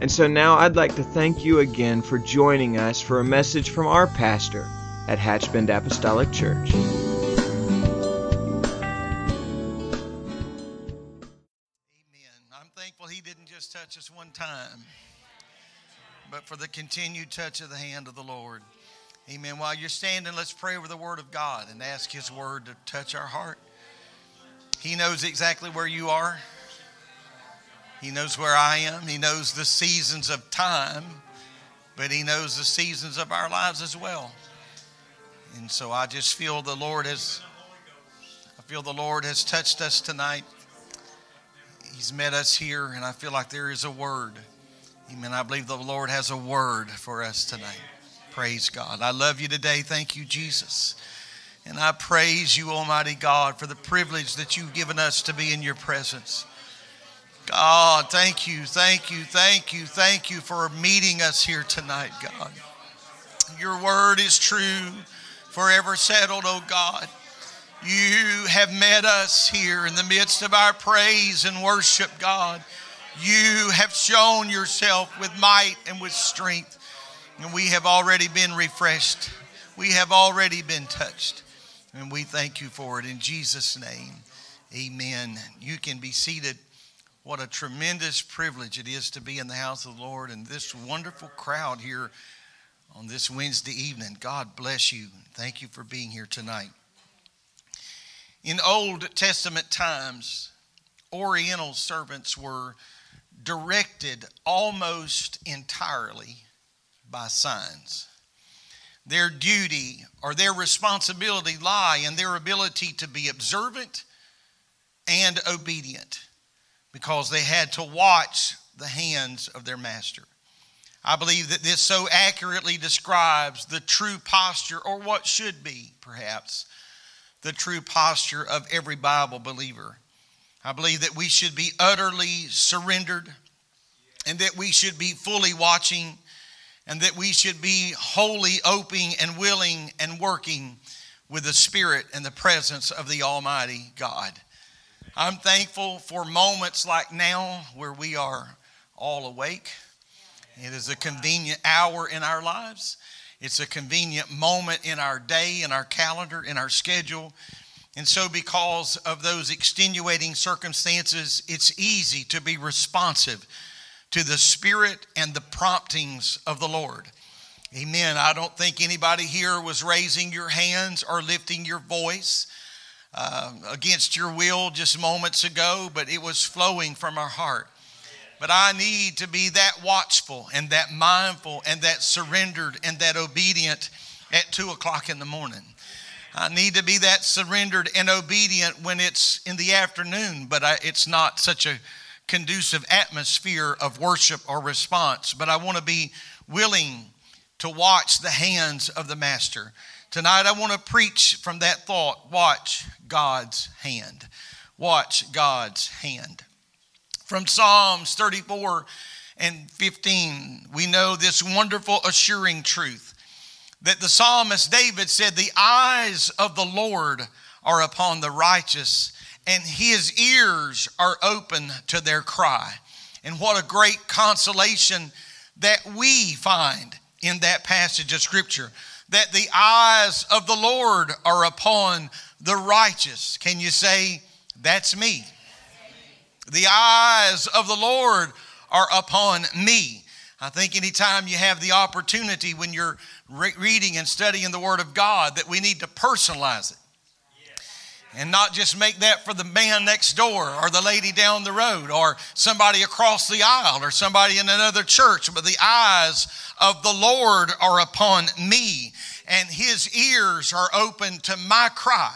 And so now I'd like to thank you again for joining us for a message from our pastor at Hatchbend Apostolic Church. Amen. I'm thankful he didn't just touch us one time, but for the continued touch of the hand of the Lord. Amen. While you're standing, let's pray over the Word of God and ask His Word to touch our heart. He knows exactly where you are. He knows where I am. He knows the seasons of time, but He knows the seasons of our lives as well. And so I just feel the Lord has I feel the Lord has touched us tonight. He's met us here, and I feel like there is a word. Amen. I believe the Lord has a word for us tonight. Praise God. I love you today. Thank you, Jesus. And I praise you, Almighty God, for the privilege that you've given us to be in your presence. God, thank you, thank you, thank you, thank you for meeting us here tonight, God. Your word is true, forever settled, oh God. You have met us here in the midst of our praise and worship, God. You have shown yourself with might and with strength, and we have already been refreshed. We have already been touched, and we thank you for it in Jesus' name. Amen. You can be seated. What a tremendous privilege it is to be in the house of the Lord and this wonderful crowd here on this Wednesday evening. God bless you. Thank you for being here tonight. In Old Testament times, Oriental servants were directed almost entirely by signs. Their duty or their responsibility lie in their ability to be observant and obedient because they had to watch the hands of their master. I believe that this so accurately describes the true posture, or what should be, perhaps, the true posture of every Bible believer. I believe that we should be utterly surrendered and that we should be fully watching and that we should be wholly open and willing and working with the Spirit and the presence of the Almighty God. I'm thankful for moments like now where we are all awake. It is a convenient hour in our lives. It's a convenient moment in our day, in our calendar, in our schedule. And so, because of those extenuating circumstances, it's easy to be responsive to the Spirit and the promptings of the Lord. Amen. I don't think anybody here was raising your hands or lifting your voice uh, against your will just moments ago, but it was flowing from our heart. But I need to be that watchful and that mindful and that surrendered and that obedient at two o'clock in the morning. I need to be that surrendered and obedient when it's in the afternoon, but I, it's not such a conducive atmosphere of worship or response. But I want to be willing to watch the hands of the Master. Tonight, I want to preach from that thought watch God's hand. Watch God's hand. From Psalms 34 and 15, we know this wonderful, assuring truth that the psalmist David said, The eyes of the Lord are upon the righteous, and his ears are open to their cry. And what a great consolation that we find in that passage of Scripture that the eyes of the Lord are upon the righteous. Can you say, That's me? The eyes of the Lord are upon me. I think anytime you have the opportunity when you're re- reading and studying the Word of God that we need to personalize it. And not just make that for the man next door or the lady down the road or somebody across the aisle or somebody in another church, but the eyes of the Lord are upon me and his ears are open to my cry.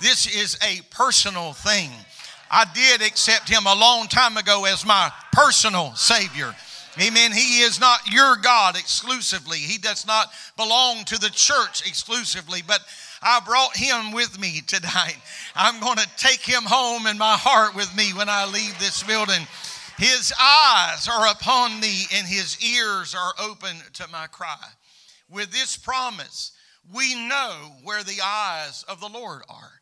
This is a personal thing. I did accept him a long time ago as my personal Savior. Amen. He is not your God exclusively. He does not belong to the church exclusively, but I brought him with me tonight. I'm going to take him home in my heart with me when I leave this building. His eyes are upon me and his ears are open to my cry. With this promise, we know where the eyes of the Lord are.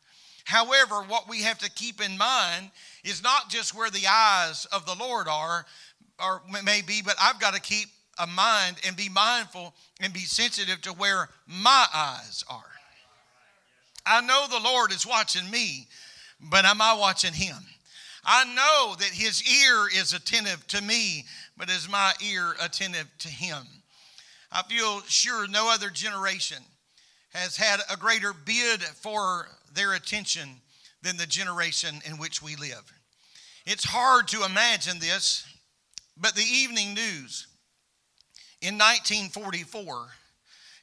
However, what we have to keep in mind is not just where the eyes of the Lord are, or may be, but I've got to keep a mind and be mindful and be sensitive to where my eyes are. I know the Lord is watching me, but am I watching him? I know that his ear is attentive to me, but is my ear attentive to him? I feel sure no other generation has had a greater bid for their attention than the generation in which we live. It's hard to imagine this, but the evening news in 1944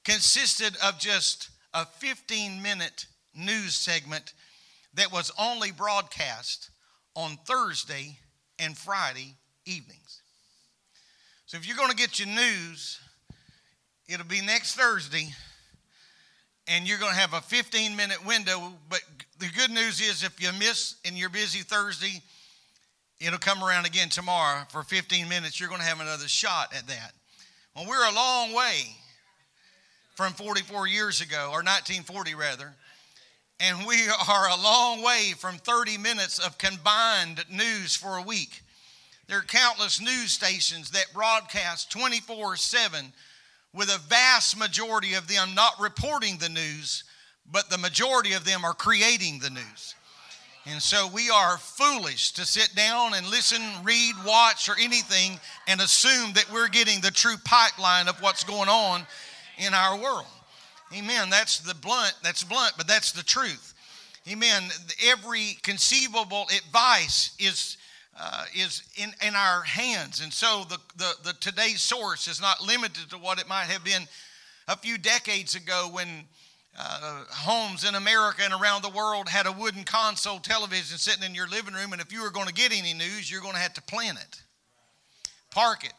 consisted of just a 15 minute news segment that was only broadcast on Thursday and Friday evenings. So if you're going to get your news, it'll be next Thursday, and you're going to have a 15 minute window. But the good news is, if you miss and you're busy Thursday, it'll come around again tomorrow for 15 minutes. You're going to have another shot at that. Well, we're a long way from 44 years ago, or 1940 rather and we are a long way from 30 minutes of combined news for a week. There are countless news stations that broadcast 24 7, with a vast majority of them not reporting the news, but the majority of them are creating the news. And so we are foolish to sit down and listen, read, watch, or anything and assume that we're getting the true pipeline of what's going on in our world. Amen. That's the blunt, that's blunt, but that's the truth. Amen. Every conceivable advice is uh, is in, in our hands. And so the, the, the today's source is not limited to what it might have been a few decades ago when uh, homes in America and around the world had a wooden console television sitting in your living room. And if you were going to get any news, you're going to have to plan it, park it.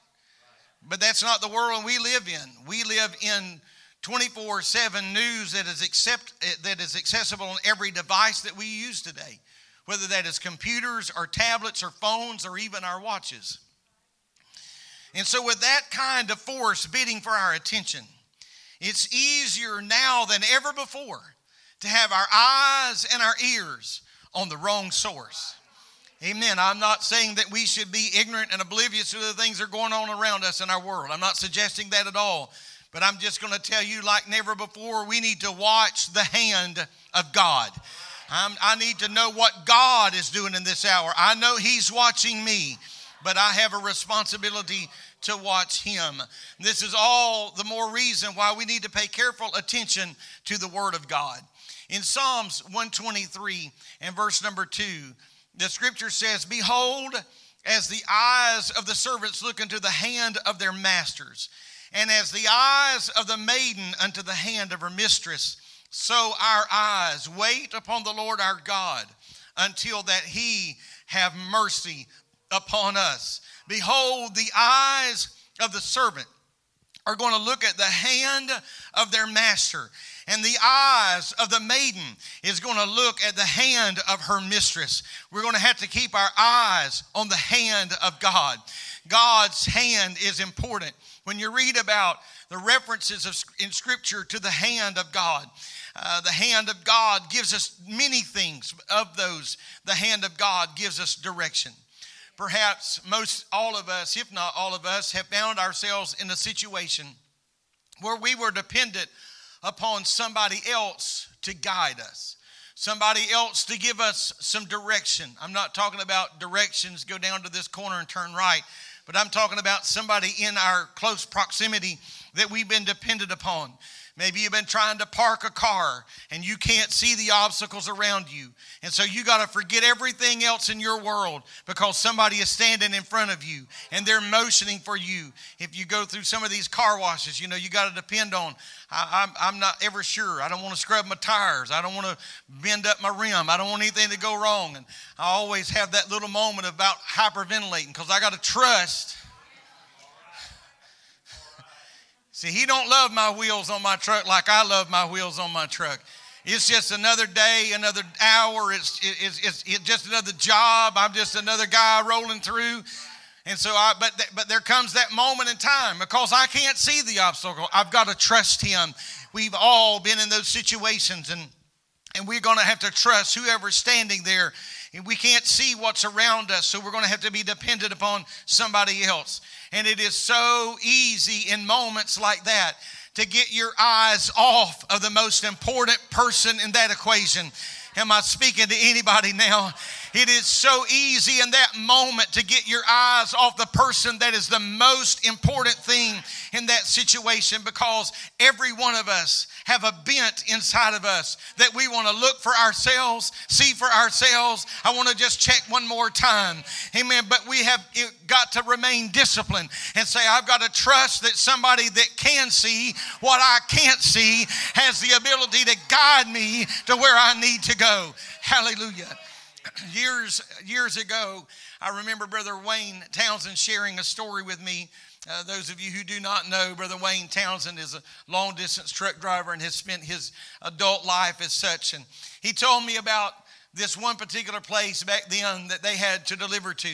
But that's not the world we live in. We live in 24 7 news that is, accept, that is accessible on every device that we use today, whether that is computers or tablets or phones or even our watches. And so, with that kind of force bidding for our attention, it's easier now than ever before to have our eyes and our ears on the wrong source. Amen. I'm not saying that we should be ignorant and oblivious to the things that are going on around us in our world. I'm not suggesting that at all. But I'm just going to tell you, like never before, we need to watch the hand of God. I'm, i need to know what God is doing in this hour. I know He's watching me, but I have a responsibility to watch Him. This is all the more reason why we need to pay careful attention to the Word of God. In Psalms 123 and verse number 2, the scripture says, Behold, as the eyes of the servants look into the hand of their masters, and as the eyes of the maiden unto the hand of her mistress, so our eyes wait upon the Lord our God until that he have mercy upon us. Behold, the eyes of the servant are going to look at the hand of their master, and the eyes of the maiden is going to look at the hand of her mistress. We're going to have to keep our eyes on the hand of God. God's hand is important. When you read about the references of, in Scripture to the hand of God, uh, the hand of God gives us many things. Of those, the hand of God gives us direction. Perhaps most all of us, if not all of us, have found ourselves in a situation where we were dependent upon somebody else to guide us somebody else to give us some direction. I'm not talking about directions, go down to this corner and turn right but I'm talking about somebody in our close proximity that we've been dependent upon. Maybe you've been trying to park a car and you can't see the obstacles around you. And so you got to forget everything else in your world because somebody is standing in front of you and they're motioning for you. If you go through some of these car washes, you know, you got to depend on, I, am not ever sure. I don't want to scrub my tires. I don't want to bend up my rim. I don't want anything to go wrong. And I always have that little moment about hyperventilating because I got to trust See, he don't love my wheels on my truck like I love my wheels on my truck. It's just another day, another hour. It's, it's, it's, it's just another job. I'm just another guy rolling through. And so I, but, th- but there comes that moment in time because I can't see the obstacle. I've got to trust him. We've all been in those situations and, and we're going to have to trust whoever's standing there. And we can't see what's around us, so we're going to have to be dependent upon somebody else. And it is so easy in moments like that to get your eyes off of the most important person in that equation. Am I speaking to anybody now? It is so easy in that moment to get your eyes off the person that is the most important thing in that situation because every one of us have a bent inside of us that we want to look for ourselves, see for ourselves. I want to just check one more time. Amen. But we have got to remain disciplined and say, I've got to trust that somebody that can see what I can't see has the ability to guide me to where I need to go. Hallelujah. Years years ago, I remember Brother Wayne Townsend sharing a story with me. Uh, those of you who do not know, Brother Wayne Townsend is a long distance truck driver and has spent his adult life as such. And he told me about this one particular place back then that they had to deliver to.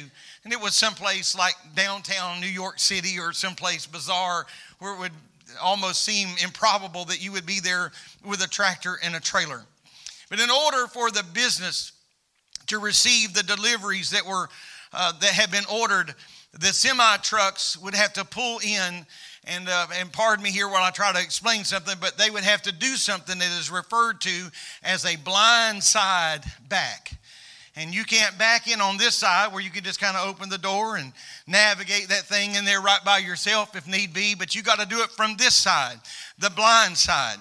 And it was someplace like downtown New York City or someplace bizarre where it would almost seem improbable that you would be there with a tractor and a trailer. But in order for the business to receive the deliveries that were uh, that had been ordered, the semi trucks would have to pull in. And, uh, and pardon me here while I try to explain something, but they would have to do something that is referred to as a blind side back. And you can't back in on this side where you can just kind of open the door and navigate that thing in there right by yourself if need be, but you got to do it from this side, the blind side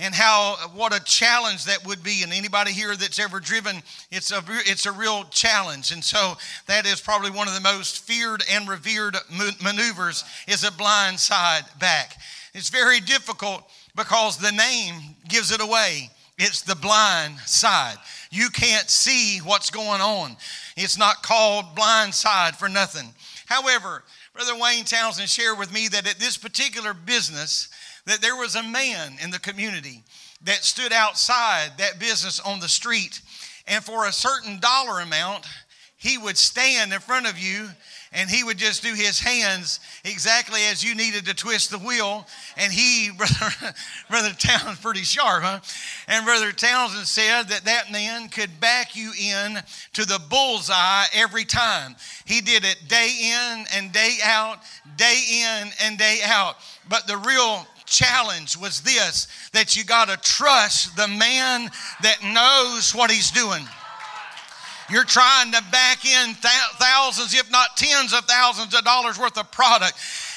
and how what a challenge that would be. And anybody here that's ever driven, it's a it's a real challenge. And so that is probably one of the most feared and revered maneuvers is a blind side back. It's very difficult because the name gives it away. It's the blind side. You can't see what's going on. It's not called blind side for nothing. However, Brother Wayne Townsend shared with me that at this particular business, that there was a man in the community that stood outside that business on the street, and for a certain dollar amount, he would stand in front of you and he would just do his hands exactly as you needed to twist the wheel. And he, Brother, Brother Townsend, pretty sharp, huh? And Brother Townsend said that that man could back you in to the bullseye every time. He did it day in and day out, day in and day out. But the real challenge was this that you got to trust the man that knows what he's doing. You're trying to back in thousands, if not tens of thousands of dollars worth of product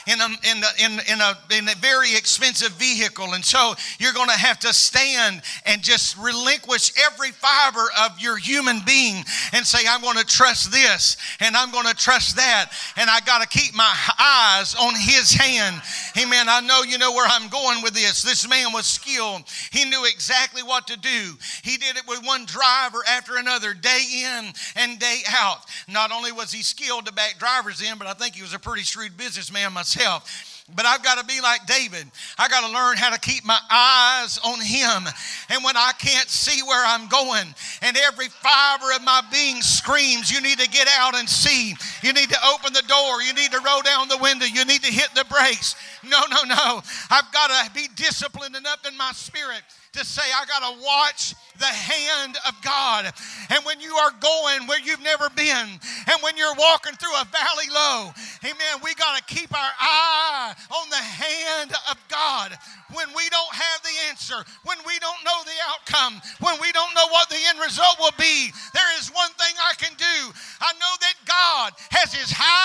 in a, in a, in, in a, in a very expensive vehicle. And so you're going to have to stand and just relinquish every fiber of your human being and say, I'm going to trust this and I'm going to trust that. And I got to keep my eyes on his hand. Amen. I know you know where I'm going with this. This man was skilled. He knew exactly what to do. He did it with one driver after another, day in and day out. Not only was he skilled to back drivers in, but I think he was a pretty shrewd businessman myself myself. But I've got to be like David. I got to learn how to keep my eyes on him. And when I can't see where I'm going and every fiber of my being screams, you need to get out and see. You need to open the door. You need to roll down the window. You need to hit the brakes. No, no, no. I've got to be disciplined enough in my spirit to say, I got to watch the hand of God. And when you are going where you've never been, and when you're walking through a valley low, amen, we got to keep our eye on the hand of God. When we don't have the answer, when we don't know the outcome, when we don't know what the end result will be, there is one thing I can do. I know that God has his on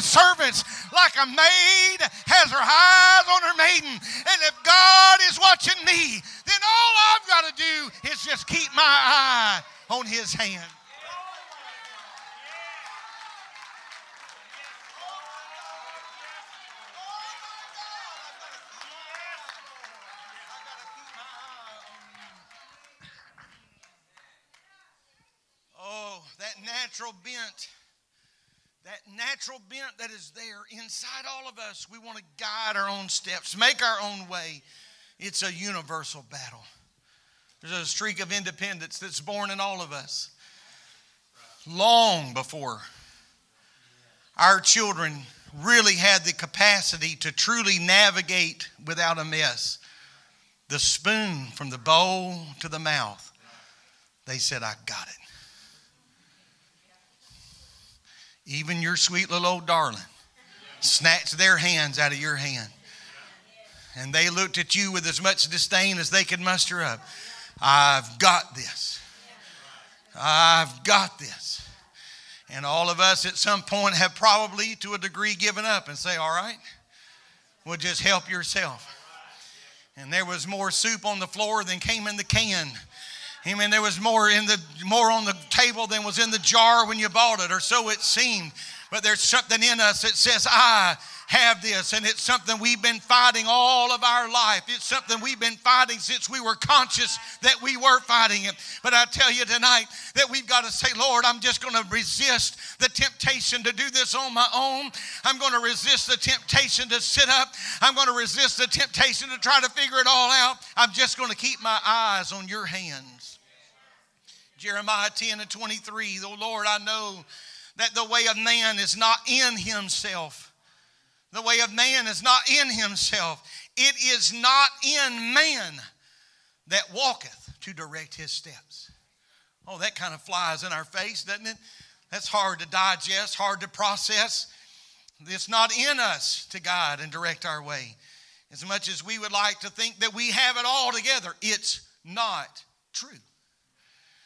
his servants like a maid has her eyes on her maiden. And if God is watching me, then all I've got to do is just keep my eye on his hand. Oh, that natural bent that natural bent that is there inside all of us. We want to guide our own steps, make our own way. It's a universal battle. There's a streak of independence that's born in all of us. Long before our children really had the capacity to truly navigate without a mess, the spoon from the bowl to the mouth, they said, I got it. Even your sweet little old darling snatched their hands out of your hand. And they looked at you with as much disdain as they could muster up. I've got this. I've got this. And all of us at some point have probably, to a degree, given up and say, All right, well, just help yourself. And there was more soup on the floor than came in the can. Amen. There was more in the more on the table than was in the jar when you bought it, or so it seemed. But there's something in us that says, I have this. And it's something we've been fighting all of our life. It's something we've been fighting since we were conscious that we were fighting it. But I tell you tonight that we've got to say, Lord, I'm just going to resist the temptation to do this on my own. I'm going to resist the temptation to sit up. I'm going to resist the temptation to try to figure it all out. I'm just going to keep my eyes on your hands. Jeremiah 10 and 23, the Lord, I know that the way of man is not in himself the way of man is not in himself. It is not in man that walketh to direct his steps. Oh, that kind of flies in our face, doesn't it? That's hard to digest, hard to process. It's not in us to guide and direct our way. As much as we would like to think that we have it all together, it's not true.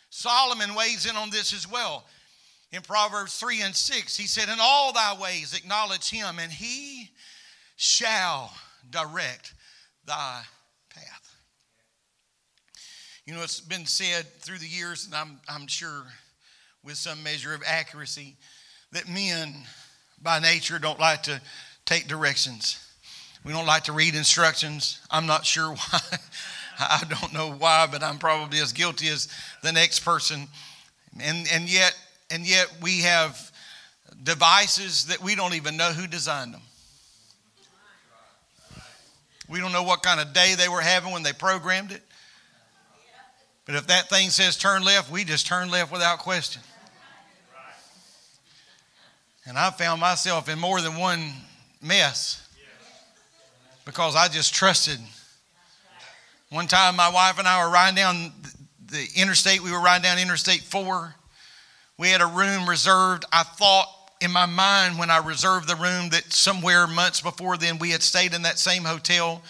Solomon weighs in on this as well in Proverbs 3 and 6, he said, In all thy ways acknowledge him, and he shall direct thy path. You know, it's been said through the years, and I'm, I'm sure with some measure of accuracy, that men by nature don't like to take directions. We don't like to read instructions. I'm not sure why. I don't know why, but I'm probably as guilty as the next person. And, and yet, and yet we have devices that we don't even know who designed them. We don't know what kind of day they were having when they programmed it. But if that thing says turn left, we just turn left without question. And I found myself in more than one mess because I just trusted. One time, my wife and I were riding down the interstate. We were riding down Interstate 4 we had a room reserved. I thought in my mind when I reserved the room that somewhere months before then we had stayed in that same hotel.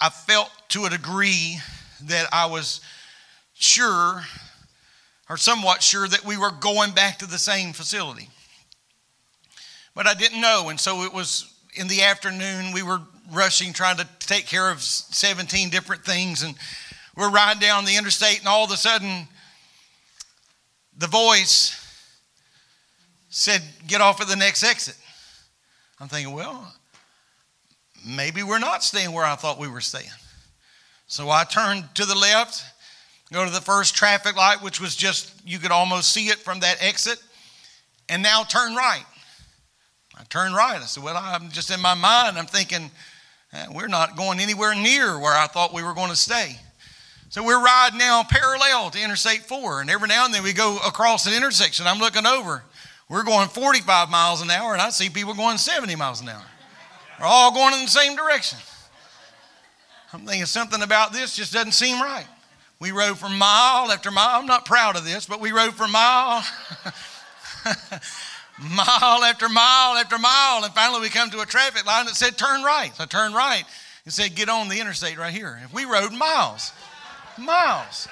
I felt to a degree that I was sure or somewhat sure that we were going back to the same facility. But I didn't know. And so it was in the afternoon, we were rushing, trying to take care of 17 different things. And we're riding down the interstate, and all of a sudden, the voice said, Get off at the next exit. I'm thinking, well, maybe we're not staying where I thought we were staying. So I turned to the left, go to the first traffic light, which was just, you could almost see it from that exit, and now turn right. I turned right. I said, well, I'm just in my mind, I'm thinking, eh, we're not going anywhere near where I thought we were going to stay. So we're riding now parallel to Interstate 4, and every now and then we go across an intersection. I'm looking over. We're going 45 miles an hour, and I see people going 70 miles an hour. We're all going in the same direction. I'm thinking something about this just doesn't seem right. We rode for mile after mile. I'm not proud of this, but we rode for mile, mile after mile after mile, and finally we come to a traffic line that said turn right. So I turned right and said get on the interstate right here. If we rode miles miles.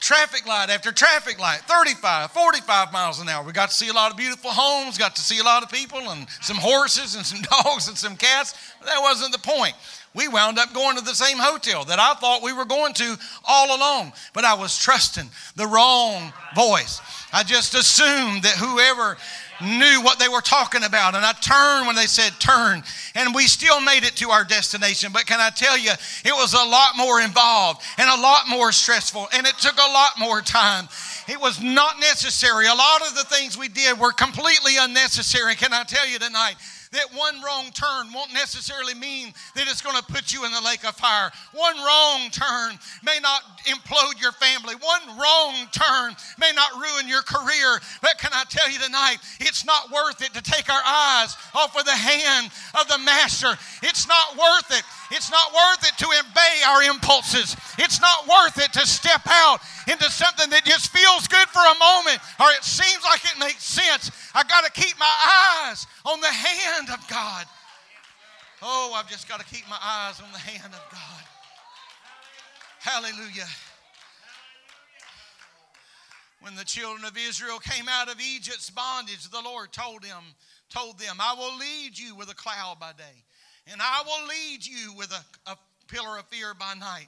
Traffic light after traffic light, 35, 45 miles an hour. We got to see a lot of beautiful homes, got to see a lot of people, and some horses, and some dogs, and some cats. But that wasn't the point. We wound up going to the same hotel that I thought we were going to all along, but I was trusting the wrong voice. I just assumed that whoever knew what they were talking about. And I turned when they said turn. And we still made it to our destination. But can I tell you, it was a lot more involved and a lot more stressful. And it took a lot more time. It was not necessary. A lot of the things we did were completely unnecessary. Can I tell you tonight? That one wrong turn won't necessarily mean that it's going to put you in the lake of fire. One wrong turn may not implode your family. One wrong turn may not ruin your career. But can I tell you tonight, it's not worth it to take our eyes off of the hand of the Master. It's not worth it. It's not worth it to obey our impulses. It's not worth it to step out into something that just feels good for a moment or it seems like it makes sense. I got to keep my eyes on the hand of God. Oh, I've just got to keep my eyes on the hand of God. Hallelujah. When the children of Israel came out of Egypt's bondage, the Lord told them, told them, I will lead you with a cloud by day, and I will lead you with a, a pillar of fear by night.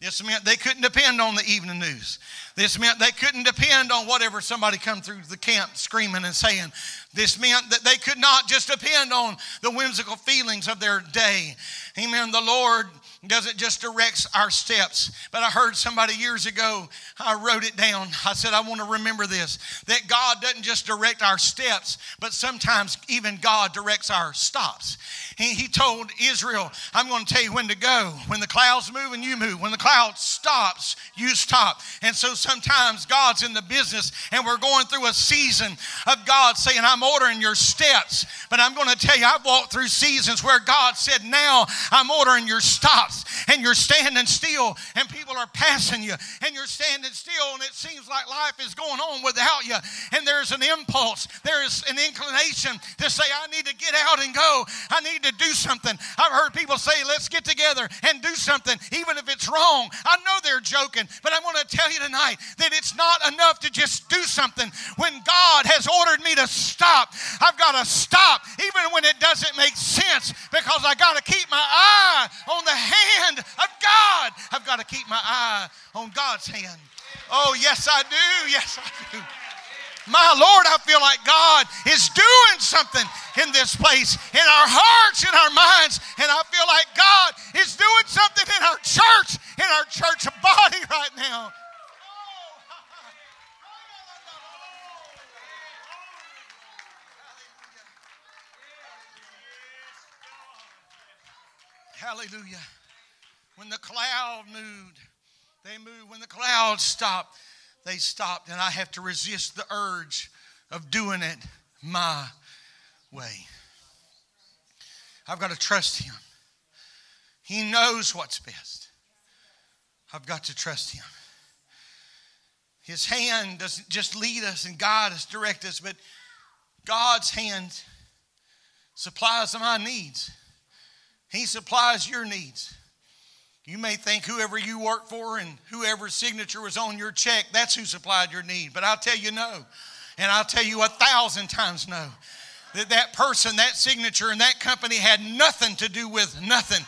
This meant they couldn't depend on the evening news. This meant they couldn't depend on whatever somebody come through the camp screaming and saying. This meant that they could not just depend on the whimsical feelings of their day. Amen. The Lord doesn't just direct our steps. But I heard somebody years ago, I wrote it down. I said, I want to remember this that God doesn't just direct our steps, but sometimes even God directs our stops. He, he told Israel, I'm going to tell you when to go. When the clouds move and you move. When the cloud stops, you stop. And so sometimes God's in the business and we're going through a season of God saying, I'm ordering your steps. But I'm going to tell you, I've walked through seasons where God said, Now I'm ordering your stops. And you're standing still and people are passing you. And you're standing still and it seems like life is going on without you. And there's an impulse, there's an inclination to say, I need to get out and go. I need to do something. I've heard people say, let's get together and do something, even if it's wrong. I know they're joking, but I want to tell you tonight that it's not enough to just do something. When God has ordered me to stop, I've got to stop, even when it doesn't make sense, because I got to keep my eye on the hand of God. I've got to keep my eye on God's hand. Oh, yes, I do. Yes, I do. My Lord, I feel like God is doing something in this place, in our hearts, in our minds. And I feel like God is doing something in our church, in our church body right now. Hallelujah. When the cloud moved, they moved. When the cloud stopped, they stopped, and I have to resist the urge of doing it my way. I've got to trust Him. He knows what's best. I've got to trust Him. His hand doesn't just lead us and guide us, direct us, but God's hand supplies my needs. He supplies your needs. You may think whoever you work for and whoever's signature was on your check, that's who supplied your need. But I'll tell you no. And I'll tell you a thousand times no. That that person, that signature, and that company had nothing to do with nothing.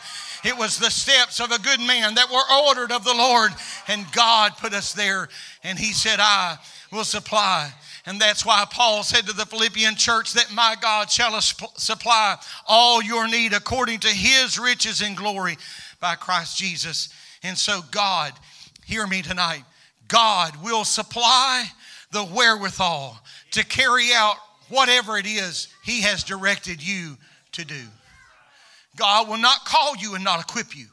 It was the steps of a good man that were ordered of the Lord. And God put us there. And He said, I will supply. And that's why Paul said to the Philippian church that my God shall supply all your need according to His riches and glory by Christ Jesus. And so, God, hear me tonight. God will supply the wherewithal to carry out whatever it is He has directed you to do. God will not call you and not equip you.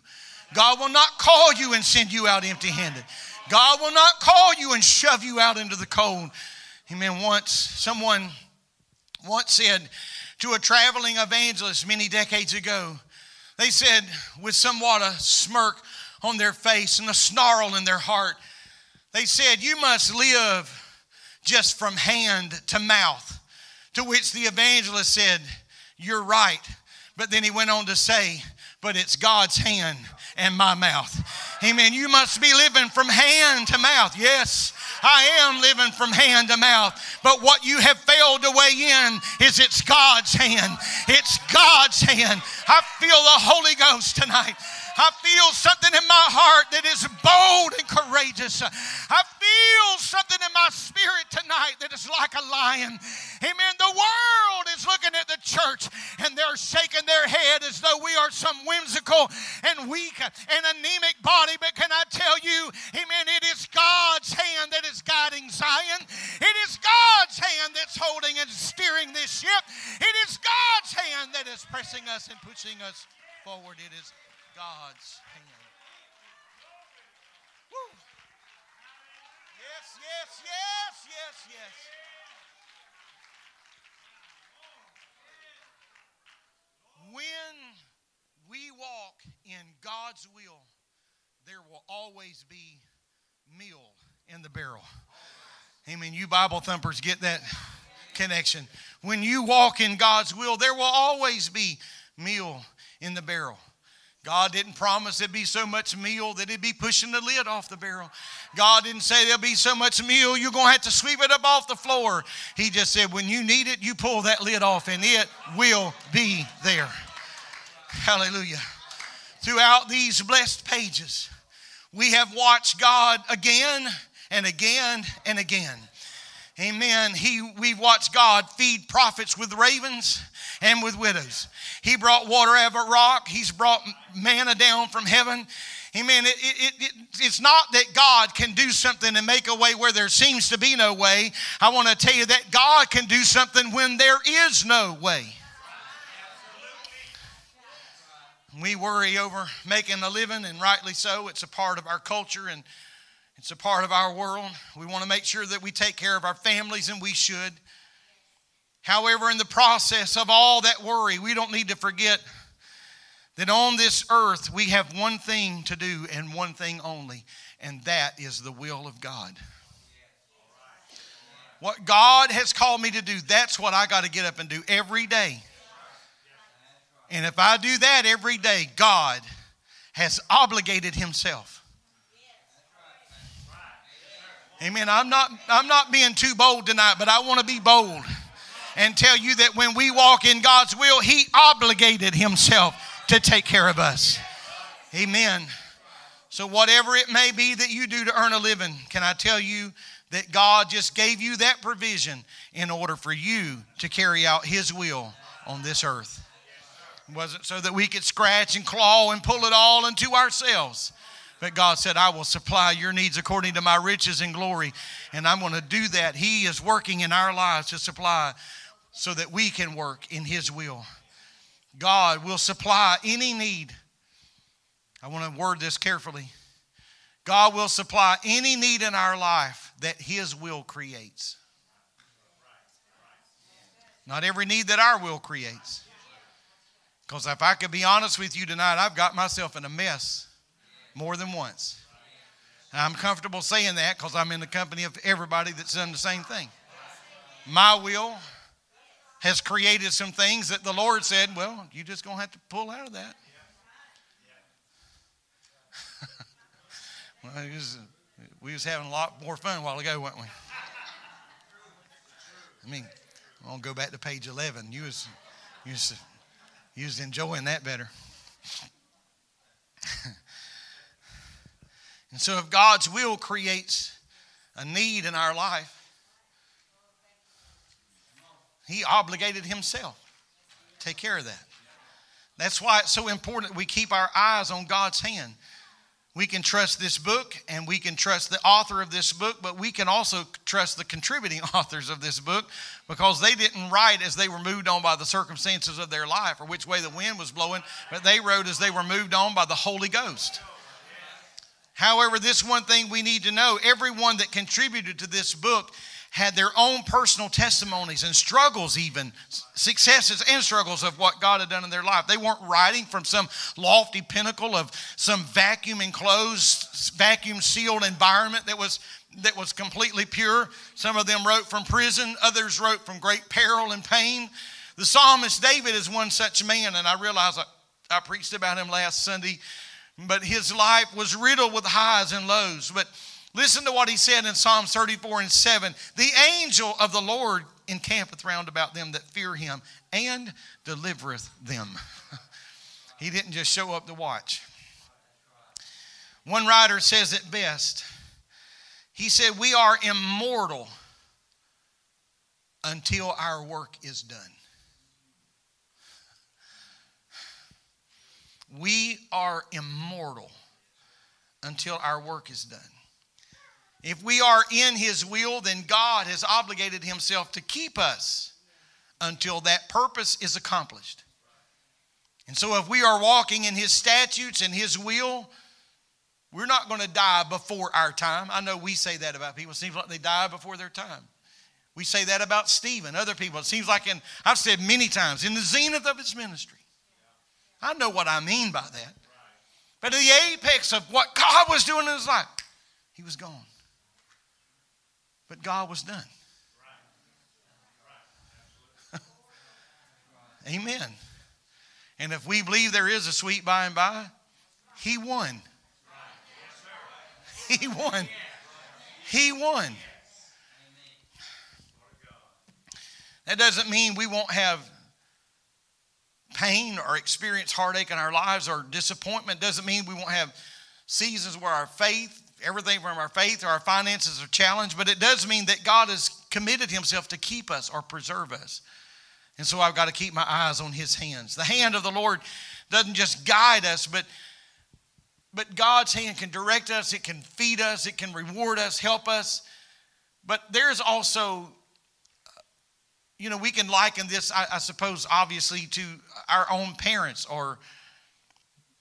God will not call you and send you out empty handed. God will not call you and shove you out into the cold. Amen. Once, someone once said to a traveling evangelist many decades ago, they said, with somewhat a smirk on their face and a snarl in their heart, they said, You must live just from hand to mouth. To which the evangelist said, You're right. But then he went on to say, But it's God's hand and my mouth. Amen. You must be living from hand to mouth. Yes. I am living from hand to mouth. But what you have failed to weigh in is it's God's hand. It's God's hand. I feel the Holy Ghost tonight. I feel something in my heart that is bold and courageous. I feel something in my spirit tonight that is like a lion. Amen. The world is looking at the church and they're shaking their head as though we are some whimsical and weak and anemic body. But can I tell you, amen, it is God's hand that is guiding Zion. It is God's hand that's holding and steering this ship. It is God's hand that is pressing us and pushing us forward. It is God's hand. Woo. Yes, yes, yes, yes, yes. When we walk in God's will, there will always be meal in the barrel. Amen. You Bible thumpers get that connection. When you walk in God's will, there will always be meal in the barrel. God didn't promise there'd be so much meal that he'd be pushing the lid off the barrel. God didn't say there'll be so much meal you're going to have to sweep it up off the floor. He just said, when you need it, you pull that lid off and it will be there. Hallelujah. Throughout these blessed pages, we have watched God again and again and again. Amen. He, we've watched God feed prophets with ravens and with widows. He brought water out of a rock. He's brought manna down from heaven. Amen. It, it, it, it's not that God can do something and make a way where there seems to be no way. I want to tell you that God can do something when there is no way. We worry over making a living, and rightly so. It's a part of our culture and it's a part of our world. We want to make sure that we take care of our families, and we should. However, in the process of all that worry, we don't need to forget that on this earth we have one thing to do and one thing only, and that is the will of God. What God has called me to do, that's what I got to get up and do every day. And if I do that every day, God has obligated Himself. Amen. I'm not, I'm not being too bold tonight, but I want to be bold and tell you that when we walk in God's will, He obligated Himself to take care of us. Amen. So, whatever it may be that you do to earn a living, can I tell you that God just gave you that provision in order for you to carry out His will on this earth? It wasn't so that we could scratch and claw and pull it all into ourselves. But God said, I will supply your needs according to my riches and glory. And I'm going to do that. He is working in our lives to supply so that we can work in His will. God will supply any need. I want to word this carefully. God will supply any need in our life that His will creates. Not every need that our will creates. Because if I could be honest with you tonight, I've got myself in a mess more than once. I'm comfortable saying that because I'm in the company of everybody that's done the same thing. My will has created some things that the Lord said, well, you're just going to have to pull out of that. well, was, we was having a lot more fun a while ago, weren't we? I mean, I'm going to go back to page 11. You was, you was, you was enjoying that better. and so if God's will creates a need in our life, he obligated himself. Take care of that. That's why it's so important we keep our eyes on God's hand. We can trust this book and we can trust the author of this book, but we can also trust the contributing authors of this book because they didn't write as they were moved on by the circumstances of their life or which way the wind was blowing, but they wrote as they were moved on by the Holy Ghost. However, this one thing we need to know everyone that contributed to this book had their own personal testimonies and struggles, even successes and struggles of what God had done in their life. They weren't writing from some lofty pinnacle of some vacuum enclosed, vacuum sealed environment that was that was completely pure. Some of them wrote from prison, others wrote from great peril and pain. The psalmist David is one such man, and I realize I, I preached about him last Sunday, but his life was riddled with highs and lows. But Listen to what he said in Psalms 34 and 7. The angel of the Lord encampeth round about them that fear him and delivereth them. he didn't just show up to watch. One writer says it best. He said, We are immortal until our work is done. We are immortal until our work is done. If we are in His will, then God has obligated Himself to keep us until that purpose is accomplished. And so, if we are walking in His statutes and His will, we're not going to die before our time. I know we say that about people. It seems like they die before their time. We say that about Stephen, other people. It seems like in, I've said many times, in the zenith of his ministry. I know what I mean by that. But at the apex of what God was doing in his life, he was gone. But God was done. Amen. And if we believe there is a sweet by and by, he won. He won. He won. That doesn't mean we won't have pain or experience heartache in our lives or disappointment. Doesn't mean we won't have seasons where our faith, everything from our faith or our finances are challenged, but it does mean that God has committed Himself to keep us or preserve us. And so I've got to keep my eyes on His hands. The hand of the Lord doesn't just guide us, but but God's hand can direct us, it can feed us, it can reward us, help us. But there's also, you know, we can liken this, I, I suppose, obviously, to our own parents or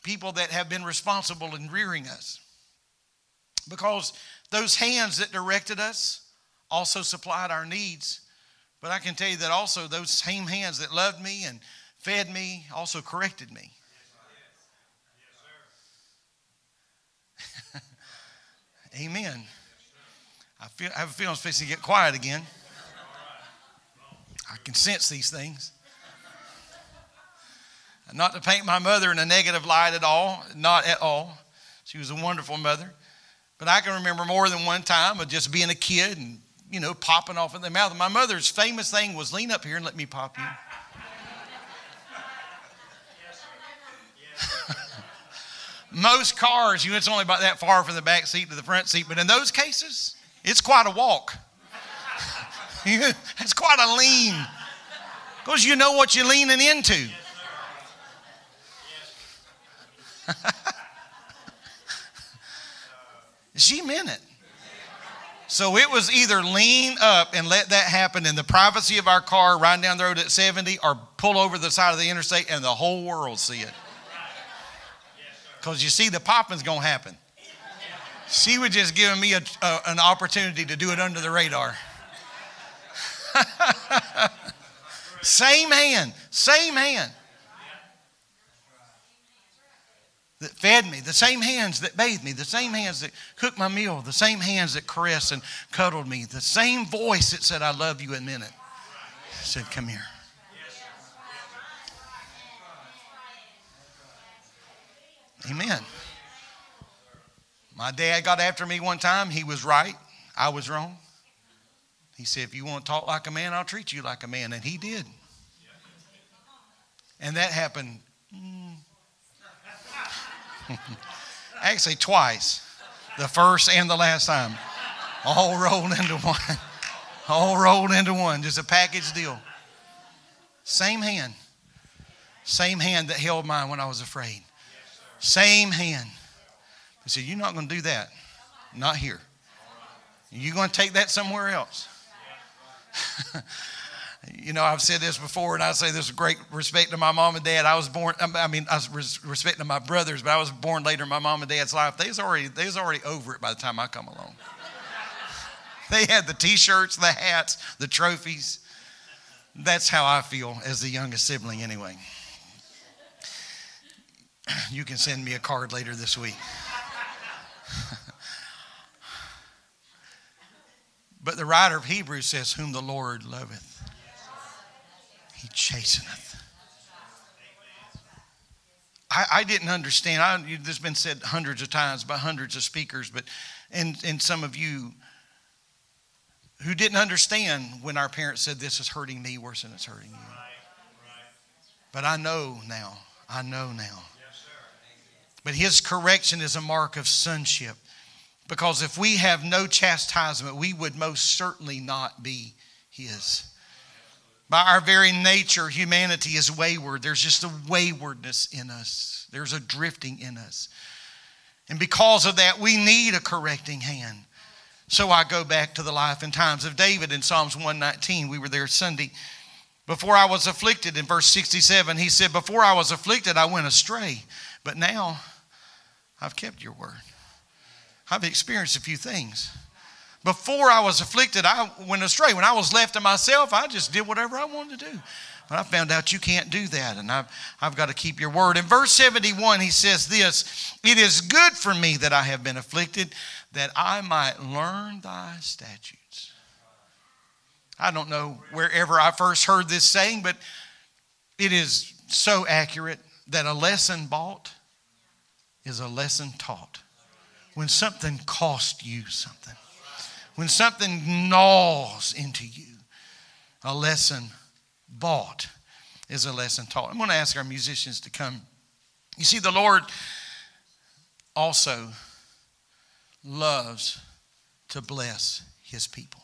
people that have been responsible in rearing us. Because those hands that directed us also supplied our needs. But I can tell you that also those same hands that loved me and fed me also corrected me. Amen. I, feel, I have a feeling it's supposed to get quiet again. I can sense these things. Not to paint my mother in a negative light at all, not at all. She was a wonderful mother. But I can remember more than one time of just being a kid and, you know, popping off in the mouth. My mother's famous thing was lean up here and let me pop you. Most cars, you know, it's only about that far from the back seat to the front seat, but in those cases, it's quite a walk. It's quite a lean because you know what you're leaning into. she meant it. So it was either lean up and let that happen in the privacy of our car, riding down the road at 70, or pull over the side of the interstate and the whole world see it. Because you see, the popping's going to happen. She was just giving me a, a, an opportunity to do it under the radar. same hand, same hand that fed me, the same hands that bathed me, the same hands that cooked my meal, the same hands that caressed and cuddled me, the same voice that said, I love you a minute, said, Come here. Amen. My dad got after me one time. He was right. I was wrong. He said, If you want to talk like a man, I'll treat you like a man. And he did. And that happened mm, actually twice the first and the last time. All rolled into one. All rolled into one. Just a package deal. Same hand. Same hand that held mine when I was afraid. Same hand. He said, You're not going to do that. Not here. You're going to take that somewhere else. you know, I've said this before, and I say this with great respect to my mom and dad. I was born, I mean, I was respecting my brothers, but I was born later in my mom and dad's life. They was already, they was already over it by the time I come along. they had the t-shirts, the hats, the trophies. That's how I feel as the youngest sibling, anyway. You can send me a card later this week. but the writer of Hebrews says, Whom the Lord loveth, he chasteneth. I, I didn't understand. I, this has been said hundreds of times by hundreds of speakers, but and, and some of you who didn't understand when our parents said, This is hurting me worse than it's hurting you. But I know now. I know now But his correction is a mark of sonship. Because if we have no chastisement, we would most certainly not be his. By our very nature, humanity is wayward. There's just a waywardness in us, there's a drifting in us. And because of that, we need a correcting hand. So I go back to the life and times of David in Psalms 119. We were there Sunday. Before I was afflicted, in verse 67, he said, Before I was afflicted, I went astray. But now I've kept your word. I've experienced a few things. Before I was afflicted, I went astray. When I was left to myself, I just did whatever I wanted to do. But I found out you can't do that, and I've, I've got to keep your word. In verse 71, he says this It is good for me that I have been afflicted, that I might learn thy statutes. I don't know wherever I first heard this saying, but it is so accurate that a lesson bought is a lesson taught. When something costs you something when something gnaws into you, a lesson bought is a lesson taught. I'm going to ask our musicians to come. You see, the Lord also loves to bless his people.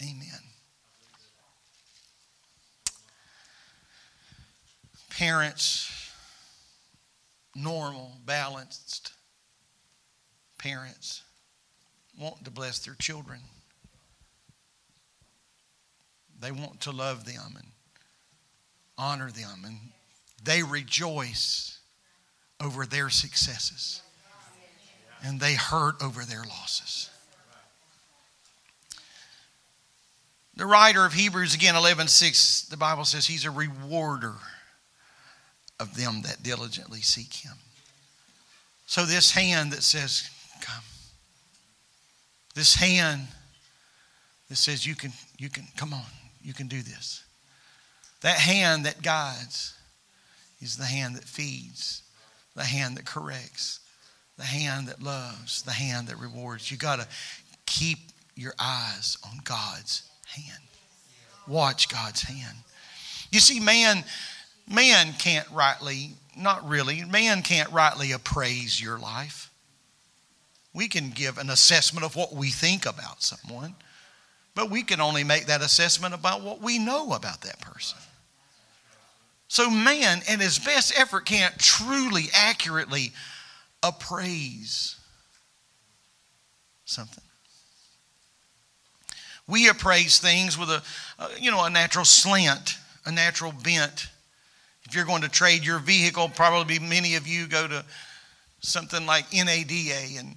Amen. Parents, normal, balanced parents want to bless their children. They want to love them and honor them, and they rejoice over their successes, and they hurt over their losses. The writer of Hebrews, again, 11 6, the Bible says he's a rewarder of them that diligently seek him. So, this hand that says, Come, this hand that says, You can, you can, come on, you can do this. That hand that guides is the hand that feeds, the hand that corrects, the hand that loves, the hand that rewards. You got to keep your eyes on God's hand. Watch God's hand. You see, man, man can't rightly, not really, man can't rightly appraise your life. We can give an assessment of what we think about someone, but we can only make that assessment about what we know about that person. So, man, in his best effort, can't truly, accurately appraise something. We appraise things with a, uh, you know, a natural slant, a natural bent. If you're going to trade your vehicle, probably many of you go to something like NADA and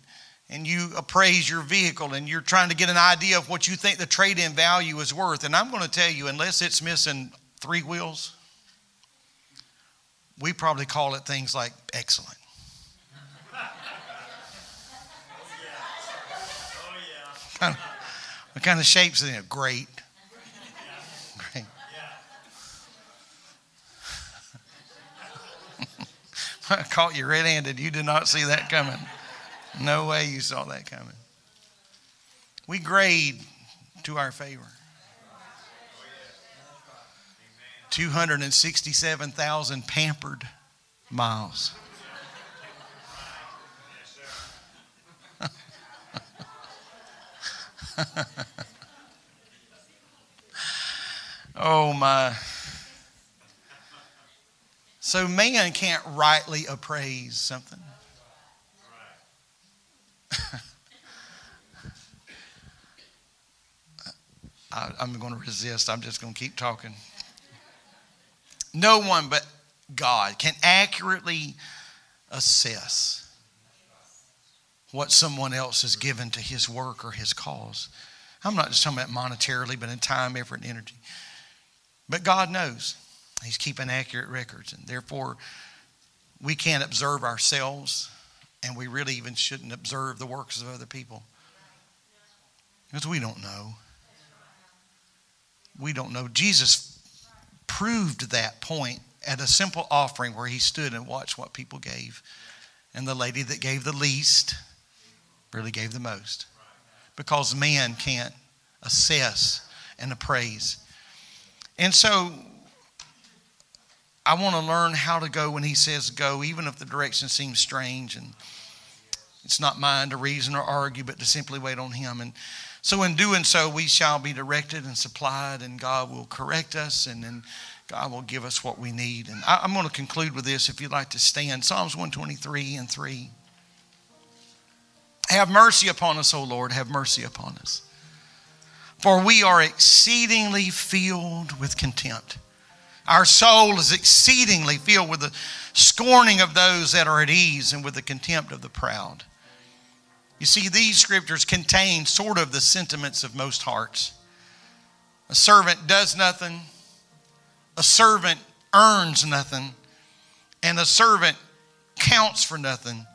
and you appraise your vehicle and you're trying to get an idea of what you think the trade in value is worth. And I'm going to tell you, unless it's missing three wheels, we probably call it things like excellent. What kind of shapes is it? Great. Great. I caught you red handed. You did not see that coming. No way you saw that coming. We grade to our favor. 267,000 pampered miles. oh my. So man can't rightly appraise something. I, am going to resist. I'm just going to keep talking. No one but God can accurately assess what someone else has given to his work or his cause. I'm not just talking about monetarily, but in time, effort, and energy. But God knows. He's keeping accurate records, and therefore, we can't observe ourselves and we really even shouldn't observe the works of other people. Because we don't know. We don't know. Jesus proved that point at a simple offering where he stood and watched what people gave. And the lady that gave the least really gave the most. Because man can't assess and appraise. And so I want to learn how to go when He says go, even if the direction seems strange. And it's not mine to reason or argue, but to simply wait on Him. And so, in doing so, we shall be directed and supplied, and God will correct us, and then God will give us what we need. And I, am going to conclude with this if you'd like to stand Psalms 123 and 3. Have mercy upon us, O Lord, have mercy upon us. For we are exceedingly filled with contempt. Our soul is exceedingly filled with the scorning of those that are at ease and with the contempt of the proud. You see, these scriptures contain sort of the sentiments of most hearts. A servant does nothing, a servant earns nothing, and a servant counts for nothing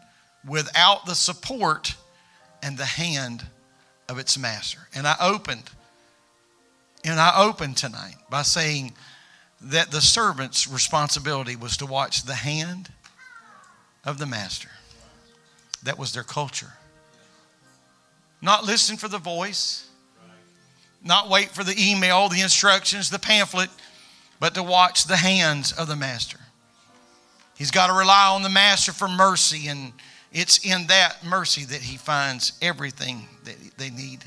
without the support and the hand of its master. And I opened, and I opened tonight by saying that the servant's responsibility was to watch the hand of the master. That was their culture. Not listen for the voice, not wait for the email, the instructions, the pamphlet, but to watch the hands of the master. He's got to rely on the master for mercy, and it's in that mercy that he finds everything that they need.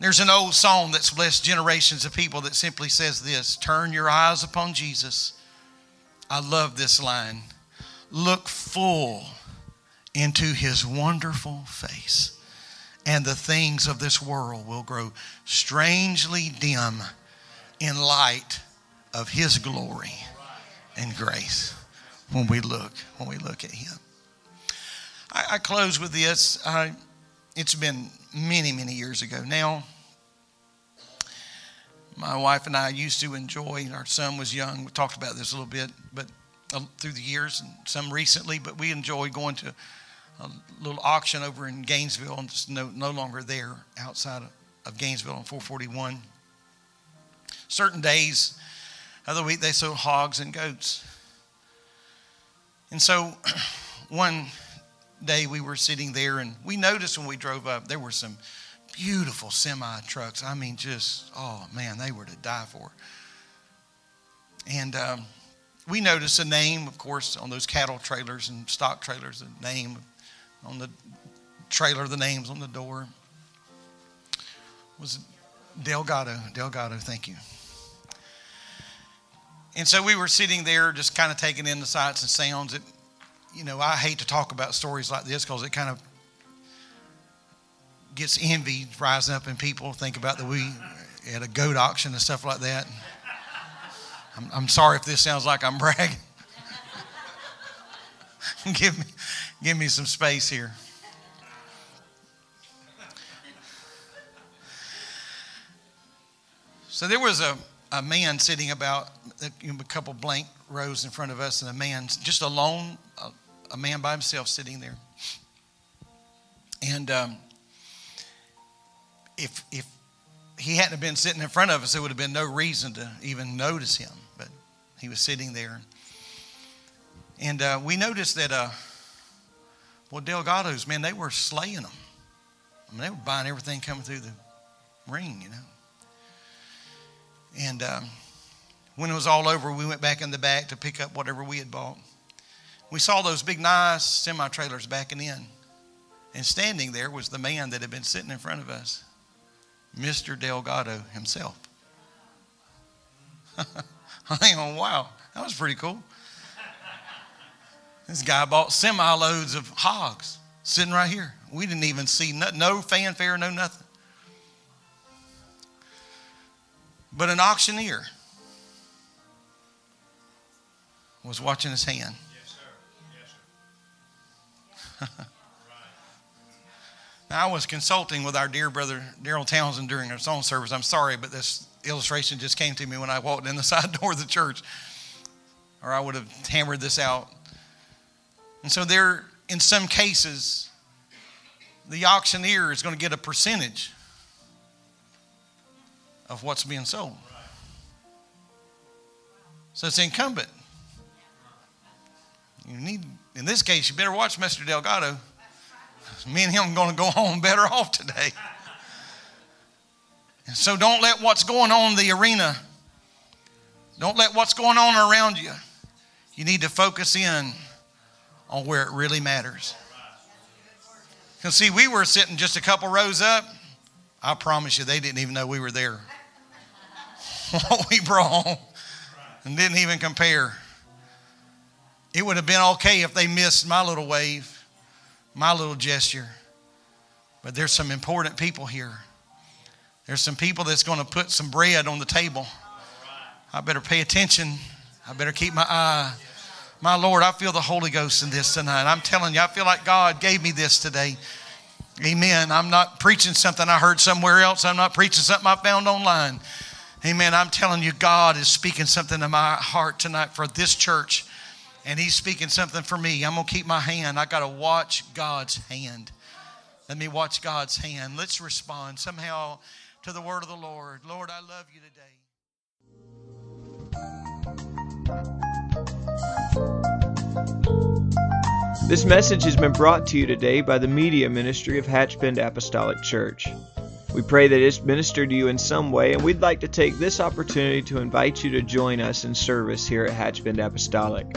There's an old song that's blessed generations of people that simply says this Turn your eyes upon Jesus. I love this line. Look full into his wonderful face, and the things of this world will grow strangely dim in light of his glory and grace when we look when we look at him. I, I close with this. It's been many, many years ago now. My wife and I used to enjoy, our son was young. We talked about this a little bit, but uh, through the years and some recently, but we enjoyed going to a little auction over in Gainesville and just no, no longer there outside of, of Gainesville on 441. Certain days of the week they sold hogs and goats. And so one day we were sitting there and we noticed when we drove up there were some beautiful semi trucks. I mean, just, oh man, they were to die for. And um, we noticed a name, of course, on those cattle trailers and stock trailers, a name on the trailer, the names on the door was Delgado. Delgado, thank you. And so we were sitting there just kind of taking in the sights and sounds. It, you know, I hate to talk about stories like this because it kind of gets envy rising up in people. Think about that we had a goat auction and stuff like that. I'm, I'm sorry if this sounds like I'm bragging. give me, give me some space here. So there was a, a man sitting about a, couple blank rows in front of us, and a man just alone, a, man by himself sitting there. And um, if if he hadn't been sitting in front of us, there would have been no reason to even notice him. But he was sitting there, and uh, we noticed that. Uh, well, Delgados, man, they were slaying them. I mean, they were buying everything coming through the ring, you know. And um, when it was all over, we went back in the back to pick up whatever we had bought. We saw those big, nice semi trailers backing in. And standing there was the man that had been sitting in front of us. Mr. Delgado himself. I think, oh, wow, that was pretty cool. This guy bought semi loads of hogs sitting right here. We didn't even see no, no fanfare, no nothing. But an auctioneer was watching his hand. Now, I was consulting with our dear brother Daryl Townsend during our song service. I'm sorry, but this illustration just came to me when I walked in the side door of the church, or I would have hammered this out. And so, there, in some cases, the auctioneer is going to get a percentage of what's being sold. So it's incumbent. You need, in this case, you better watch Mr. Delgado. Me and him going to go home better off today. And so don't let what's going on in the arena Don't let what's going on around you. You need to focus in on where it really matters. Because, see, we were sitting just a couple rows up. I promise you, they didn't even know we were there. what we brought home and didn't even compare. It would have been okay if they missed my little wave, my little gesture. But there's some important people here. There's some people that's going to put some bread on the table. I better pay attention. I better keep my eye. My Lord, I feel the Holy Ghost in this tonight. I'm telling you, I feel like God gave me this today. Amen. I'm not preaching something I heard somewhere else. I'm not preaching something I found online. Amen. I'm telling you, God is speaking something to my heart tonight for this church, and He's speaking something for me. I'm going to keep my hand. I got to watch God's hand. Let me watch God's hand. Let's respond somehow to the word of the Lord. Lord, I love you today. This message has been brought to you today by the Media Ministry of Hatchbend Apostolic Church. We pray that it's ministered to you in some way, and we'd like to take this opportunity to invite you to join us in service here at Hatchbend Apostolic.